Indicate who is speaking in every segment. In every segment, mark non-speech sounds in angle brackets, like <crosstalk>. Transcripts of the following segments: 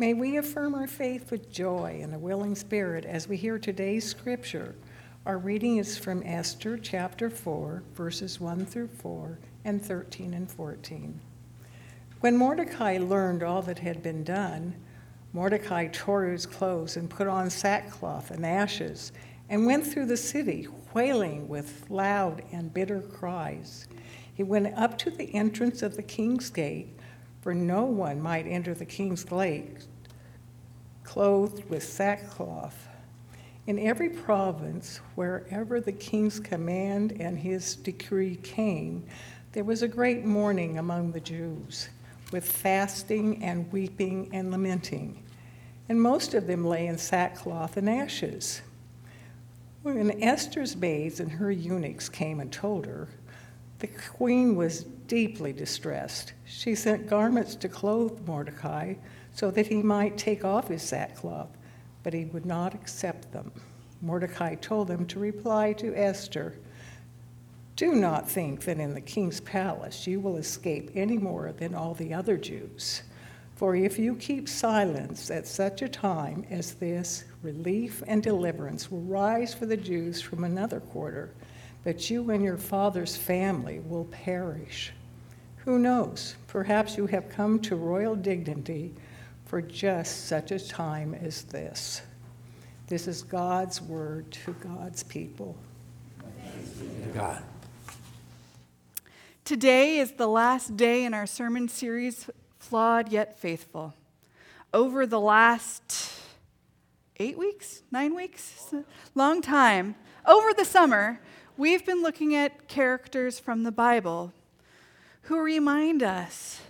Speaker 1: May we affirm our faith with joy and a willing spirit as we hear today's scripture. Our reading is from Esther chapter 4, verses 1 through 4 and 13 and 14. When Mordecai learned all that had been done, Mordecai tore his clothes and put on sackcloth and ashes and went through the city, wailing with loud and bitter cries. He went up to the entrance of the king's gate, for no one might enter the king's gate clothed with sackcloth. In every province, wherever the king's command and his decree came, there was a great mourning among the Jews, with fasting and weeping and lamenting. And most of them lay in sackcloth and ashes. When Esther's maids and her eunuchs came and told her, the queen was deeply distressed. She sent garments to clothe Mordecai so that he might take off his sackcloth, but he would not accept them. Mordecai told them to reply to Esther Do not think that in the king's palace you will escape any more than all the other Jews. For if you keep silence at such a time as this, relief and deliverance will rise for the Jews from another quarter, but you and your father's family will perish. Who knows? Perhaps you have come to royal dignity for just such a time as this. This is God's word to God's people.
Speaker 2: to God.
Speaker 3: Today is the last day in our sermon series, Flawed Yet Faithful. Over the last eight weeks, nine weeks, long time. Over the summer, we've been looking at characters from the Bible who remind us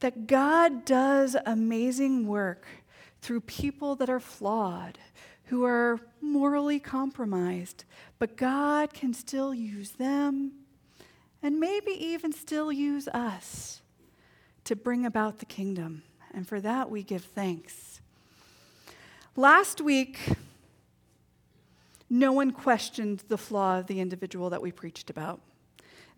Speaker 3: that God does amazing work through people that are flawed, who are morally compromised, but God can still use them and maybe even still use us to bring about the kingdom. And for that, we give thanks. Last week, no one questioned the flaw of the individual that we preached about.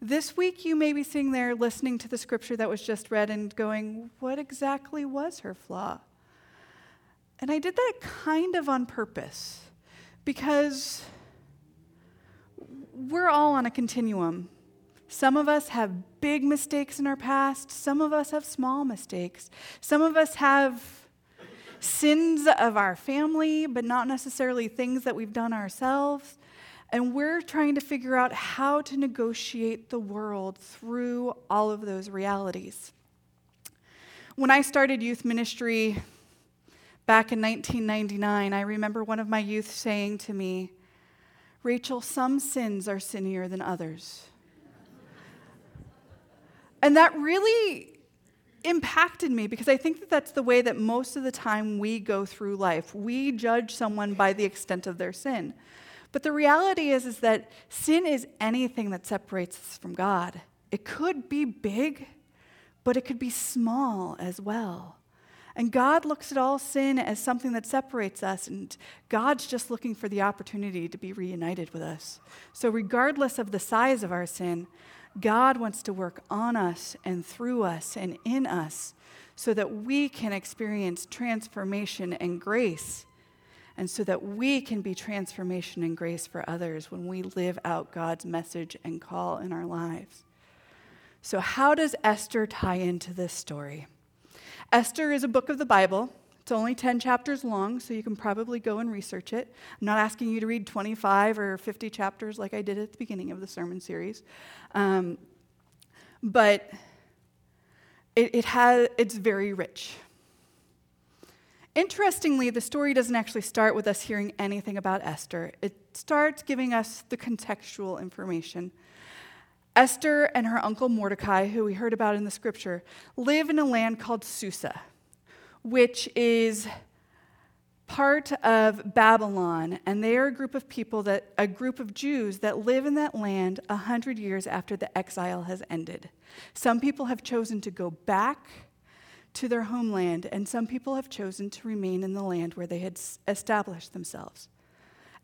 Speaker 3: This week, you may be sitting there listening to the scripture that was just read and going, What exactly was her flaw? And I did that kind of on purpose because we're all on a continuum. Some of us have big mistakes in our past, some of us have small mistakes, some of us have sins of our family, but not necessarily things that we've done ourselves. And we're trying to figure out how to negotiate the world through all of those realities. When I started youth ministry back in 1999, I remember one of my youth saying to me, Rachel, some sins are sinnier than others. and that really impacted me because I think that that's the way that most of the time we go through life. We judge someone by the extent of their sin. But the reality is, is that sin is anything that separates us from God. It could be big, but it could be small as well. And God looks at all sin as something that separates us, and God's just looking for the opportunity to be reunited with us. So, regardless of the size of our sin, God wants to work on us and through us and in us so that we can experience transformation and grace and so that we can be transformation and grace for others when we live out God's message and call in our lives. So, how does Esther tie into this story? Esther is a book of the Bible. It's only 10 chapters long, so you can probably go and research it. I'm not asking you to read 25 or 50 chapters like I did at the beginning of the sermon series. Um, but it, it has, it's very rich. Interestingly, the story doesn't actually start with us hearing anything about Esther. It starts giving us the contextual information. Esther and her uncle Mordecai, who we heard about in the scripture, live in a land called Susa, which is part of Babylon, and they are a group of people that a group of Jews that live in that land a hundred years after the exile has ended. Some people have chosen to go back to their homeland, and some people have chosen to remain in the land where they had established themselves.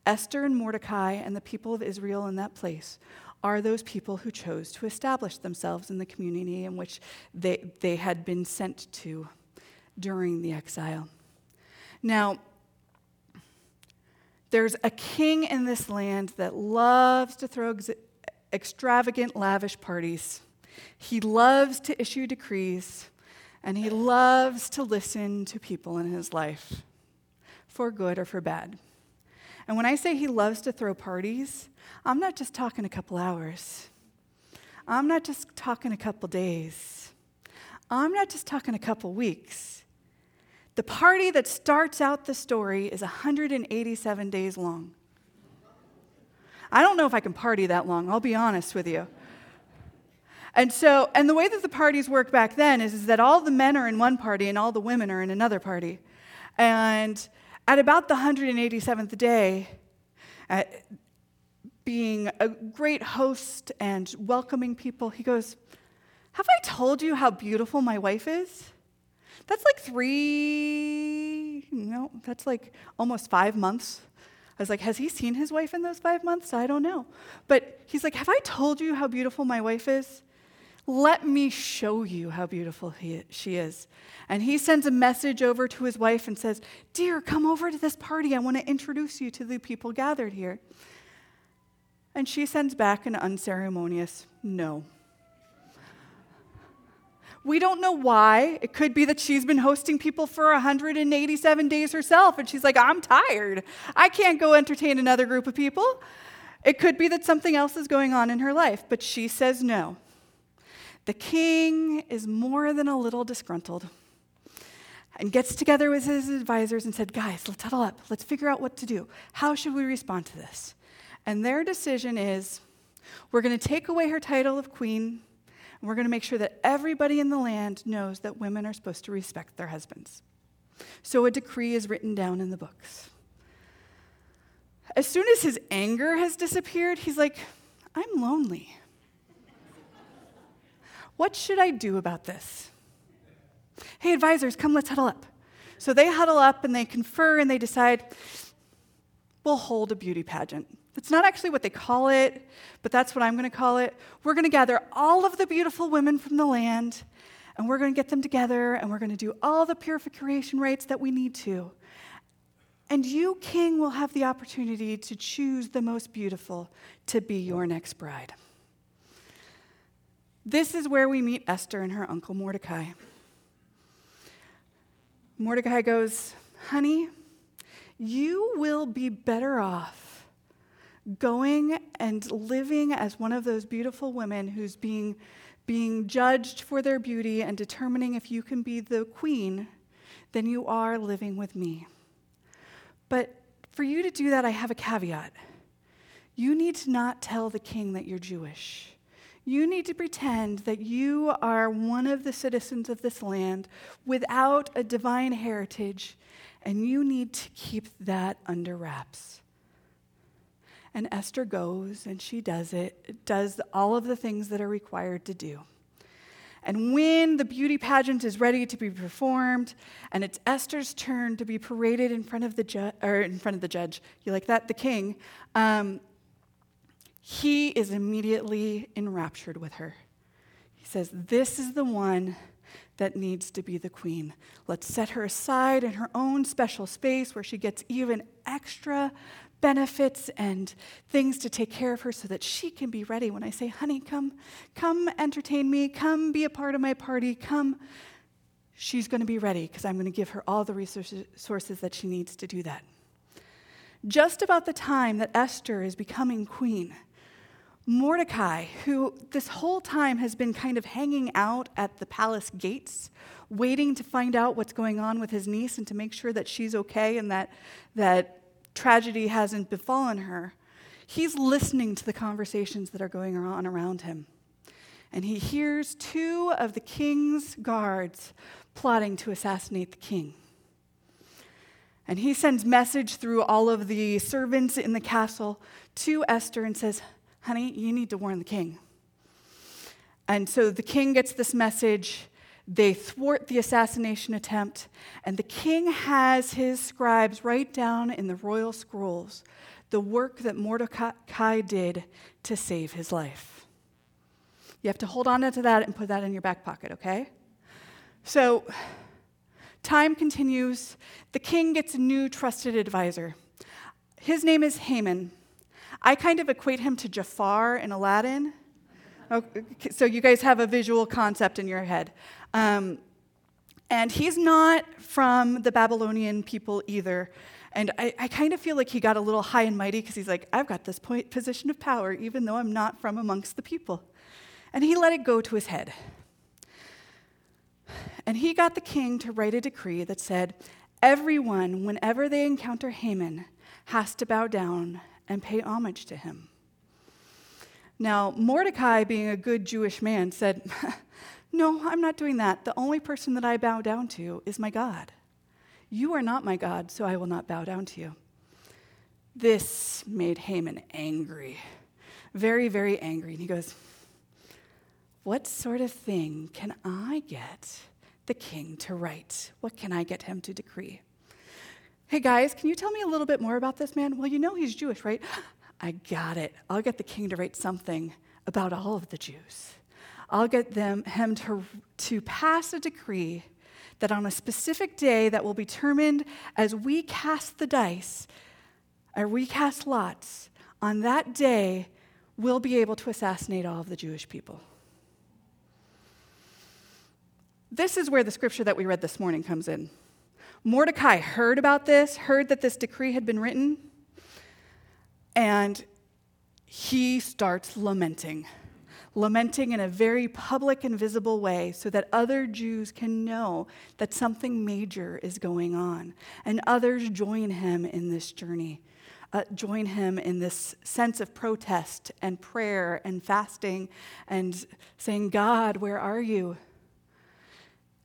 Speaker 3: Esther and Mordecai and the people of Israel in that place are those people who chose to establish themselves in the community in which they, they had been sent to during the exile. Now, there's a king in this land that loves to throw ex- extravagant, lavish parties. He loves to issue decrees and he loves to listen to people in his life, for good or for bad. And when I say he loves to throw parties, I'm not just talking a couple hours. I'm not just talking a couple days. I'm not just talking a couple weeks. The party that starts out the story is 187 days long. I don't know if I can party that long, I'll be honest with you. And so, and the way that the parties work back then is, is that all the men are in one party and all the women are in another party. And at about the 187th day, uh, being a great host and welcoming people, he goes, Have I told you how beautiful my wife is? That's like three, no, that's like almost five months. I was like, Has he seen his wife in those five months? I don't know. But he's like, Have I told you how beautiful my wife is? Let me show you how beautiful he, she is. And he sends a message over to his wife and says, Dear, come over to this party. I want to introduce you to the people gathered here. And she sends back an unceremonious no. We don't know why. It could be that she's been hosting people for 187 days herself, and she's like, I'm tired. I can't go entertain another group of people. It could be that something else is going on in her life, but she says no. The king is more than a little disgruntled. and gets together with his advisors and said, Guys, let's huddle up. Let's figure out what to do. How should we respond to this? And their decision is we're going to take away her title of queen, and we're going to make sure that everybody in the land knows that women are supposed to respect their husbands. So a decree is written down in the books. As soon as his anger has disappeared, he's like, I'm lonely. What should I do about this? Hey, advisors, come, let's huddle up. So they huddle up and they confer and they decide we'll hold a beauty pageant. That's not actually what they call it, but that's what I'm going to call it. We're going to gather all of the beautiful women from the land and we're going to get them together and we're going to do all the purification rites that we need to. And you, king, will have the opportunity to choose the most beautiful to be your next bride. This is where we meet Esther and her uncle Mordecai. Mordecai goes, Honey, you will be better off going and living as one of those beautiful women who's being, being judged for their beauty and determining if you can be the queen than you are living with me. But for you to do that, I have a caveat. You need to not tell the king that you're Jewish. You need to pretend that you are one of the citizens of this land without a divine heritage, and you need to keep that under wraps. And Esther goes and she does it, does all of the things that are required to do. And when the beauty pageant is ready to be performed, and it's Esther's turn to be paraded in front of the judge, or in front of the judge, you like that, the king, um, he is immediately enraptured with her. He says, This is the one that needs to be the queen. Let's set her aside in her own special space where she gets even extra benefits and things to take care of her so that she can be ready when I say, honey, come, come entertain me, come be a part of my party, come. She's going to be ready because I'm going to give her all the resources that she needs to do that. Just about the time that Esther is becoming queen, Mordecai, who this whole time has been kind of hanging out at the palace gates, waiting to find out what's going on with his niece and to make sure that she's okay and that, that tragedy hasn't befallen her, he's listening to the conversations that are going on around him. And he hears two of the king's guards plotting to assassinate the king. And he sends message through all of the servants in the castle to Esther and says, honey, you need to warn the king. And so the king gets this message. They thwart the assassination attempt, and the king has his scribes write down in the royal scrolls the work that Mordecai did to save his life. You have to hold on to that and put that in your back pocket, okay? So, time continues. The king gets a new trusted advisor. His name is Haman. I kind of equate him to Jafar in Aladdin. Okay, so you guys have a visual concept in your head. Um, and he's not from the Babylonian people either. And I, I, kind of feel like he got a little high and mighty because he's like, I've got this point, position of power, even though I'm not from amongst the people. And he let it go to his head. And he got the king to write a decree that said, everyone, whenever they encounter Haman, has to bow down and pay homage to him. Now, Mordecai, being a good Jewish man, said, <laughs> No, I'm not doing that. The only person that I bow down to is my God. You are not my God, so I will not bow down to you. This made Haman angry, very, very angry. And he goes, What sort of thing can I get the king to write? What can I get him to decree? Hey guys, can you tell me a little bit more about this man? Well, you know he's Jewish, right? <gasps> I got it. I'll get the king to write something about all of the Jews. I'll get them, him to, to pass a decree that on a specific day that will be determined as we cast the dice, or we cast lots, on that day, we'll be able to assassinate all of the Jewish people. This is where the scripture that we read this morning comes in. Mordecai heard about this, heard that this decree had been written, and he starts lamenting. lamenting in a very public and visible way so that other Jews can know that something major is going on. And others join him in this journey, uh, join him in this sense of protest and prayer and fasting and saying, God, where are you?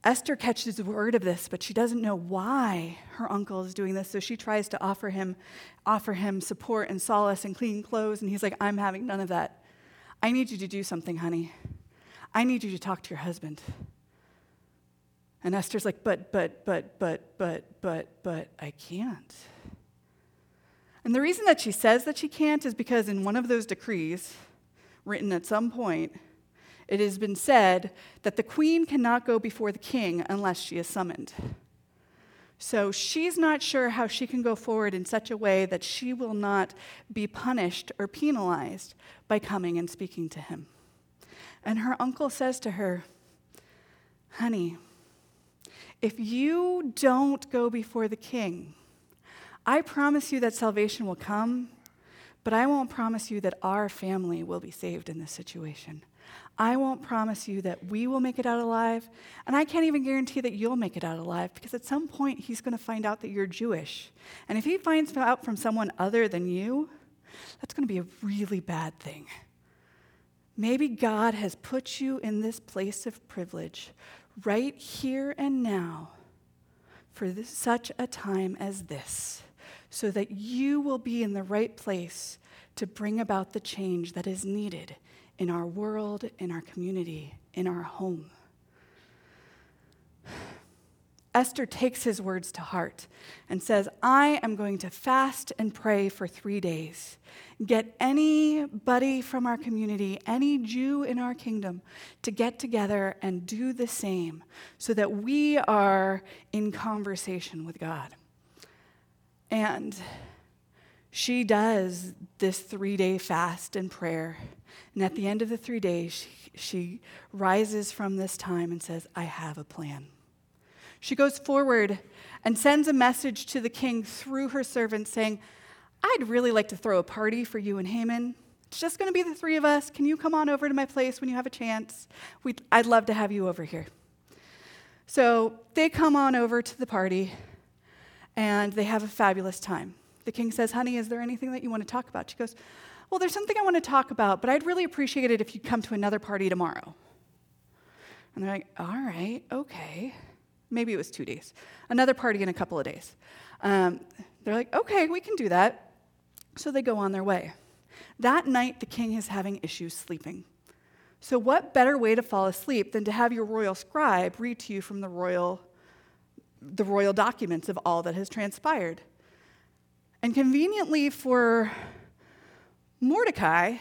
Speaker 3: Esther catches word of this, but she doesn't know why her uncle is doing this. So she tries to offer him, offer him support and solace and clean clothes. And he's like, I'm having none of that. I need you to do something, honey. I need you to talk to your husband. And Esther's like, but, but, but, but, but, but, but, I can't. And the reason that she says that she can't is because in one of those decrees, written at some point, it has been said that the queen cannot go before the king unless she is summoned. So she's not sure how she can go forward in such a way that she will not be punished or penalized by coming and speaking to him. And her uncle says to her, Honey, if you don't go before the king, I promise you that salvation will come, but I won't promise you that our family will be saved in this situation. I won't promise you that we will make it out alive, and I can't even guarantee that you'll make it out alive because at some point he's going to find out that you're Jewish. And if he finds out from someone other than you, that's going to be a really bad thing. Maybe God has put you in this place of privilege right here and now for this, such a time as this, so that you will be in the right place to bring about the change that is needed in our world, in our community, in our home. Esther takes his words to heart and says, I am going to fast and pray for three days. Get anybody from our community, any Jew in our kingdom, to get together and do the same so that we are in conversation with God. And she does this three day fast and prayer. And at the end of the three days, she, she, rises from this time and says, I have a plan. She goes forward and sends a message to the king through her servant saying, I'd really like to throw a party for you and Haman. It's just going to be the three of us. Can you come on over to my place when you have a chance? We'd, I'd love to have you over here. So they come on over to the party and they have a fabulous time. The king says, Honey, is there anything that you want to talk about? She goes, Well, there's something I want to talk about, but I'd really appreciate it if you'd come to another party tomorrow. And they're like, All right, okay. Maybe it was two days. Another party in a couple of days. Um, they're like, Okay, we can do that. So they go on their way. That night, the king is having issues sleeping. So, what better way to fall asleep than to have your royal scribe read to you from the royal, the royal documents of all that has transpired? And conveniently for Mordecai,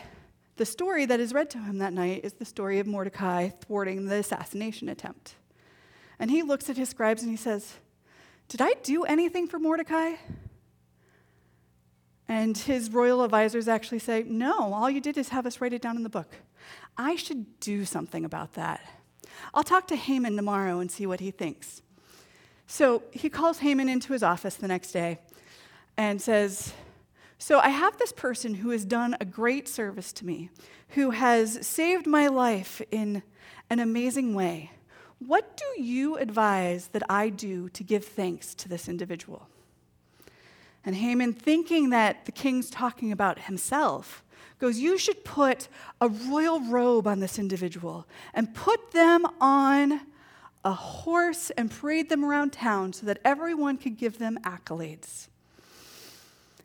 Speaker 3: the story that is read to him that night is the story of Mordecai thwarting the assassination attempt. And he looks at his scribes and he says, Did I do anything for Mordecai? And his royal advisors actually say, No, all you did is have us write it down in the book. I should do something about that. I'll talk to Haman tomorrow and see what he thinks. So he calls Haman into his office the next day and says, So I have this person who has done a great service to me, who has saved my life in an amazing way. What do you advise that I do to give thanks to this individual? And Haman, thinking that the king's talking about himself, goes, You should put a royal robe on this individual and put them on a horse and parade them around town so that everyone could give them accolades.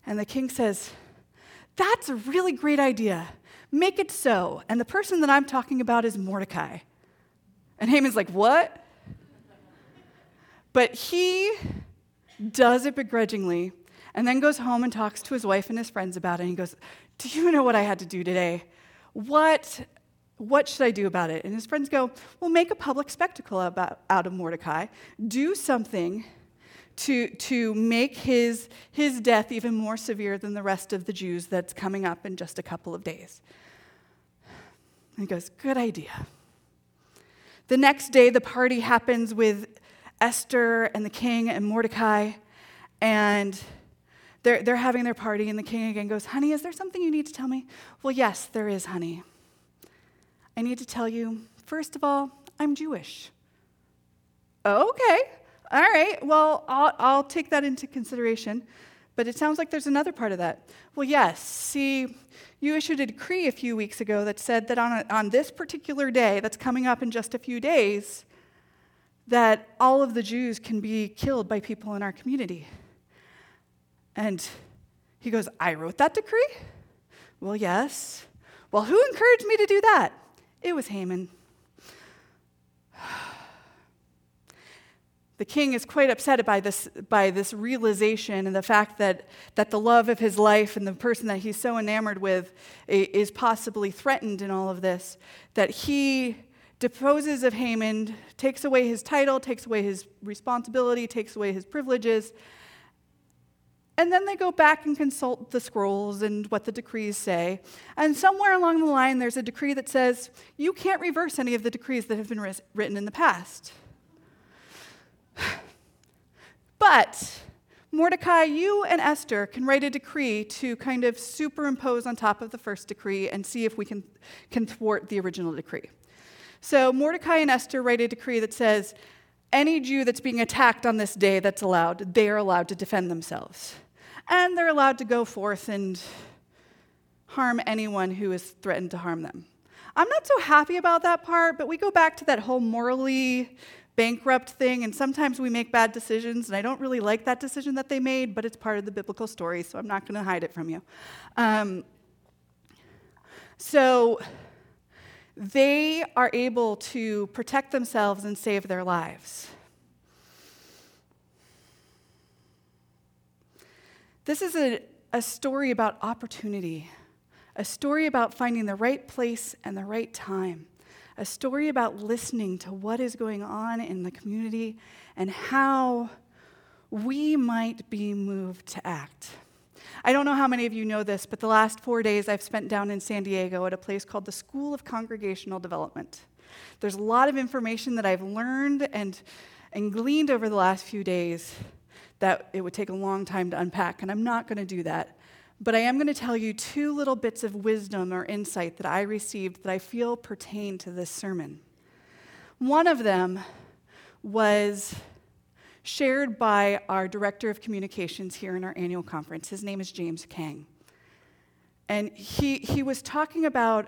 Speaker 3: And the king says, That's a really great idea. Make it so. And the person that I'm talking about is Mordecai. And Haman's like, What? But he does it begrudgingly and then goes home and talks to his wife and his friends about it. And he goes, Do you know what I had to do today? What, what should I do about it? And his friends go, Well, make a public spectacle about, out of Mordecai. Do something to, to make his, his death even more severe than the rest of the Jews that's coming up in just a couple of days. And he goes, Good idea. The next day, the party happens with Esther and the king and Mordecai, and they're, they're having their party, and the king again goes, Honey, is there something you need to tell me? Well, yes, there is, honey. I need to tell you, first of all, I'm Jewish. Okay, all right, well, I'll, I'll take that into consideration. But it sounds like there's another part of that. Well, yes, see, you issued a decree a few weeks ago that said that on, a, on this particular day, that's coming up in just a few days, that all of the Jews can be killed by people in our community. And he goes, I wrote that decree? Well, yes. Well, who encouraged me to do that? It was Haman. The king is quite upset by this, by this realization and the fact that, that the love of his life and the person that he's so enamored with is possibly threatened in all of this. That he deposes of Haman, takes away his title, takes away his responsibility, takes away his privileges, and then they go back and consult the scrolls and what the decrees say. And somewhere along the line, there's a decree that says you can't reverse any of the decrees that have been written in the past. <sighs> But Mordecai, you and Esther can write a decree to kind of superimpose on top of the first decree and see if we can, can thwart the original decree. So Mordecai and Esther write a decree that says any Jew that's being attacked on this day that's allowed, they are allowed to defend themselves and they're allowed to go forth and harm anyone who is threatened to harm them. I'm not so happy about that part, but we go back to that whole morally bankrupt thing, and sometimes we make bad decisions, and I don't really like that decision that they made, but it's part of the biblical story, so I'm not going to hide it from you. Um, so they are able to protect themselves and save their lives. This is a, a story about opportunity, a story about finding the right place and the right time, a story about listening to what is going on in the community and how we might be moved to act. I don't know how many of you know this, but the last four days I've spent down in San Diego at a place called the School of Congregational Development. There's a lot of information that I've learned and, and gleaned over the last few days that it would take a long time to unpack, and I'm not going to do that. But I am going to tell you two little bits of wisdom or insight that I received that I feel pertain to this sermon. One of them was shared by our director of communications here in our annual conference. His name is James Kang. And he, he was talking about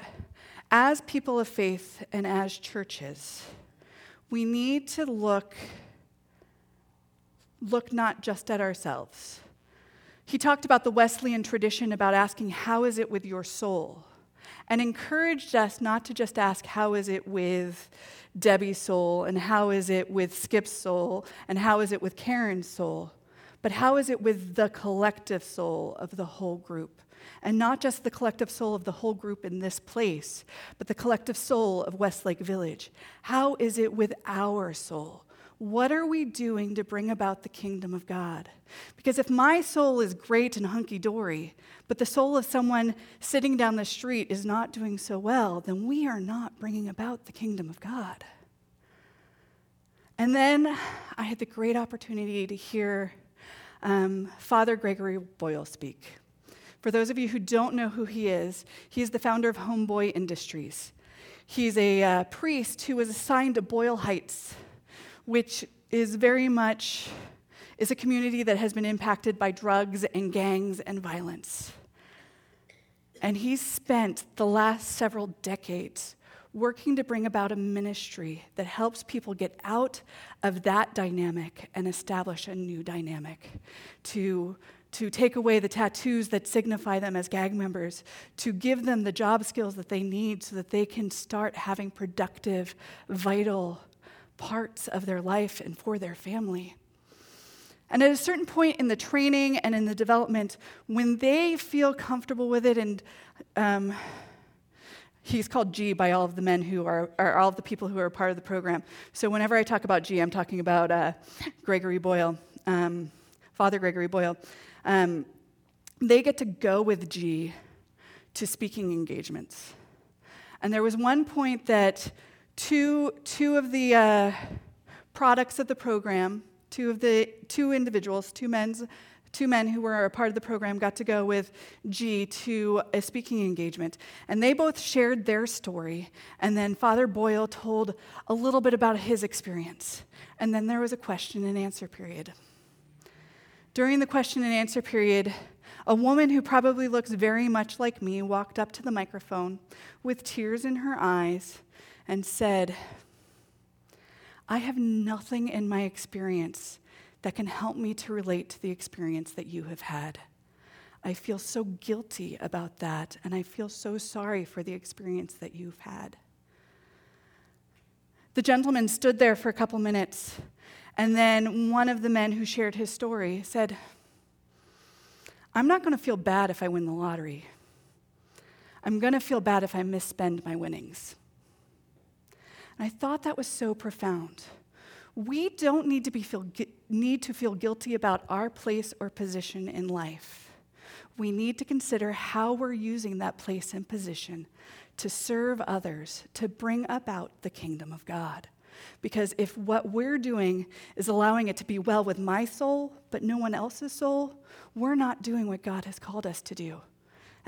Speaker 3: as people of faith and as churches, we need to look look not just at ourselves. He talked about the Wesleyan tradition about asking, How is it with your soul? and encouraged us not to just ask, How is it with Debbie's soul? and how is it with Skip's soul? and how is it with Karen's soul? But how is it with the collective soul of the whole group? And not just the collective soul of the whole group in this place, but the collective soul of Westlake Village. How is it with our soul? What are we doing to bring about the kingdom of God? Because if my soul is great and hunky dory, but the soul of someone sitting down the street is not doing so well, then we are not bringing about the kingdom of God. And then I had the great opportunity to hear um, Father Gregory Boyle speak. For those of you who don't know who he is, he is the founder of Homeboy Industries. He's a uh, priest who was assigned to Boyle Heights which is very much is a community that has been impacted by drugs and gangs and violence. And he's spent the last several decades working to bring about a ministry that helps people get out of that dynamic and establish a new dynamic. To, to take away the tattoos that signify them as gang members, to give them the job skills that they need so that they can start having productive, vital parts of their life and for their family. And at a certain point in the training and in the development, when they feel comfortable with it, and um, he's called G by all of the men who are, all of the people who are part of the program. So whenever I talk about G, I'm talking about uh, Gregory Boyle, um, Father Gregory Boyle. Um, they get to go with G to speaking engagements. And there was one point that two, two of the uh, products of the program, two of the two individuals, two men's, two men who were a part of the program got to go with G to a speaking engagement. And they both shared their story. And then Father Boyle told a little bit about his experience. And then there was a question and answer period. During the question and answer period, a woman who probably looks very much like me walked up to the microphone with tears in her eyes and said, I have nothing in my experience that can help me to relate to the experience that you have had. I feel so guilty about that, and I feel so sorry for the experience that you've had. The gentleman stood there for a couple minutes, and then one of the men who shared his story said, I'm not going to feel bad if I win the lottery. I'm going to feel bad if I misspend my winnings. And I thought that was so profound. We don't need to, be feel, need to feel guilty about our place or position in life. We need to consider how we're using that place and position to serve others, to bring about the kingdom of God. Because if what we're doing is allowing it to be well with my soul, but no one else's soul, we're not doing what God has called us to do.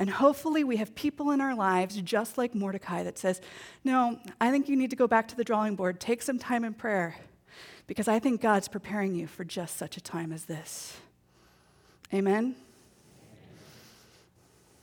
Speaker 3: And hopefully, we have people in our lives, just like Mordecai, that says, No, I think you need to go back to the drawing board, take some time in prayer, because I think God's preparing you for just such a time as this. Amen?